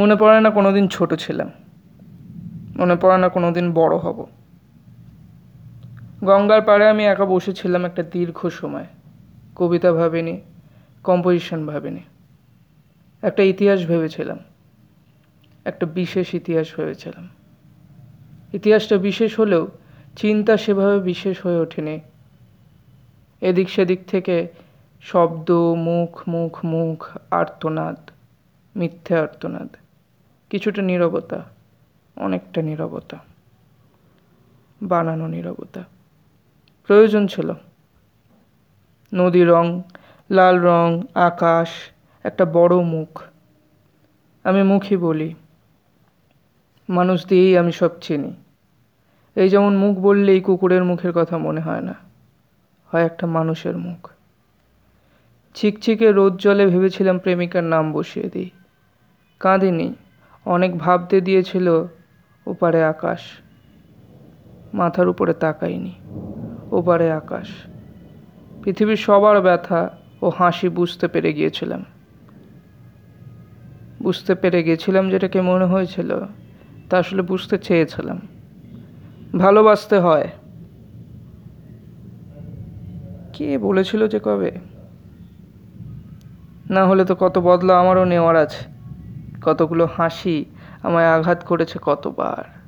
মনে পড়ে না কোনোদিন ছোট ছিলাম। মনে পড়ে না কোনোদিন বড় হব। গঙ্গার পাড়ে আমি একা বসেছিলাম একটা দীর্ঘ সময়। কবিতা ভাবিনি কম্পোজিশন ভাবিনি। একটা ইতিহাস ভেবেছিলাম। একটা বিশেষ ইতিহাস ভেবেছিলাম। ইতিহাসটা বিশেষ হলেও চিন্তা সেভাবে বিশেষ হয়ে ওঠেনি। এদিক সেদিক থেকে শব্দ, মুখ মুখ মুখ, আর্তনাদ, মিথ্যে আর্তনাদ। কিছুটা নীরবতা, অনেকটা নীরবতা, বানানো নীরবতা। প্রয়োজন ছিল। নদী রং, লাল রং, আকাশ, একটা বড় মুখ। আমি মুখই বলি। মানুষ দিয়েই আমি সব চিনি। এই যেমন মুখ বললেই কুকুরের মুখের কথা মনে হয় না। হয় একটা মানুষের মুখ। চিকচিকে রোদ জলে ভেবেছিলাম প্রেমিকার নাম বসিয়ে দিই। কাঁদিনি। অনেক ভাবতে দিয়েছিল ওপারে আকাশ। মাথার উপরে তাকাইনি ওপারে আকাশ। পৃথিবীর সবার ব্যথা ও হাসি বুঝতে পেরে গিয়েছিলাম। বুঝতে পেরে গেছিলাম যেটাকে মনে হয়েছিল, তা আসলে বুঝতে চেয়েছিলাম। ভালোবাসতে হয়। কে বলেছিল যে কবে? না হলে তো কত বদলা আমারও নেওয়ার আছে। কতগুলো হাসি আমায় আঘাত করেছে কতবার।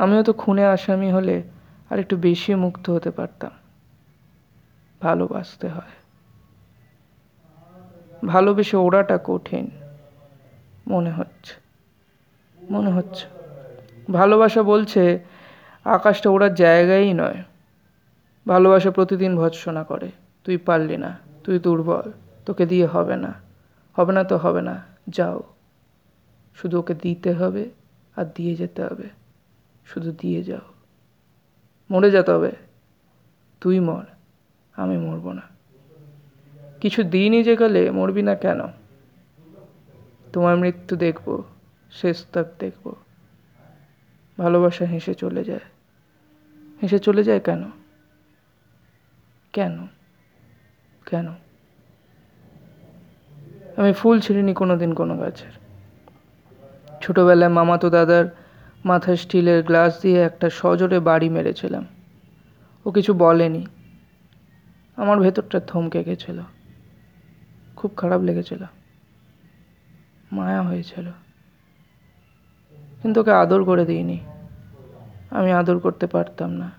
আমিও তো খুনে আসামি হলে আর একটু বেশি মুক্ত হতে পারতাম। ভালোবাসতে হয়। ভালোবেসে ওড়াটা কঠিন, মনে হচ্ছে। মনে হচ্ছে। ভালোবাসা বলছে আকাশটা ওড়ার জায়গাই নয়। ভালোবাসা প্রতিদিন ভৎসনা করে। তুই পারলি না, তুই দুর্বল, তোকে দিয়ে হবে না। হবে না তো হবে না, যাও। শুধু ওকে দিতে হবে আর দিয়ে যেতে হবে। শুধু দিয়ে যাও। মরে যেতে হবে। তুই মর, আমি মরবো না। কিছু দিনই যে গেলে মরবি না কেন? তোমার মৃত্যু দেখব, শেষ তাক দেখব। ভালোবাসা হেসে চলে যায়। হেসে চলে যায় কেন? কেন? কেন? আমি ফুল ছিঁড়িনি কোনো দিন কোনো গাছের। ছোটোবেলায় মামাতো দাদার মাথায় স্টিলের গ্লাস দিয়ে একটা সজোরে বাড়ি মেরেছিলাম। ও কিছু বলেনি। আমার ভেতরটা থমকে গেছিল। খুব খারাপ লেগেছিল। মায়া হয়েছিল। কিন্তু ওকে আদর করে দিইনি। আমি আদর করতে পারতাম না।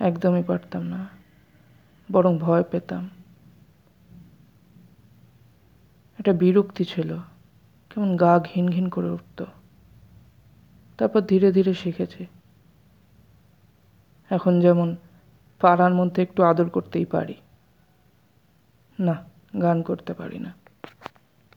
একদমই পারতাম না। বরং ভয় পেতাম। একটা বিরক্তি ছিল। কেমন গা ঘিন ঘিন করে উঠত। তারপর ধীরে ধীরে শিখেছি। এখন যেমন পাড়ার মধ্যে একটু আদর করতেই পারি। না, গান করতে পারি না।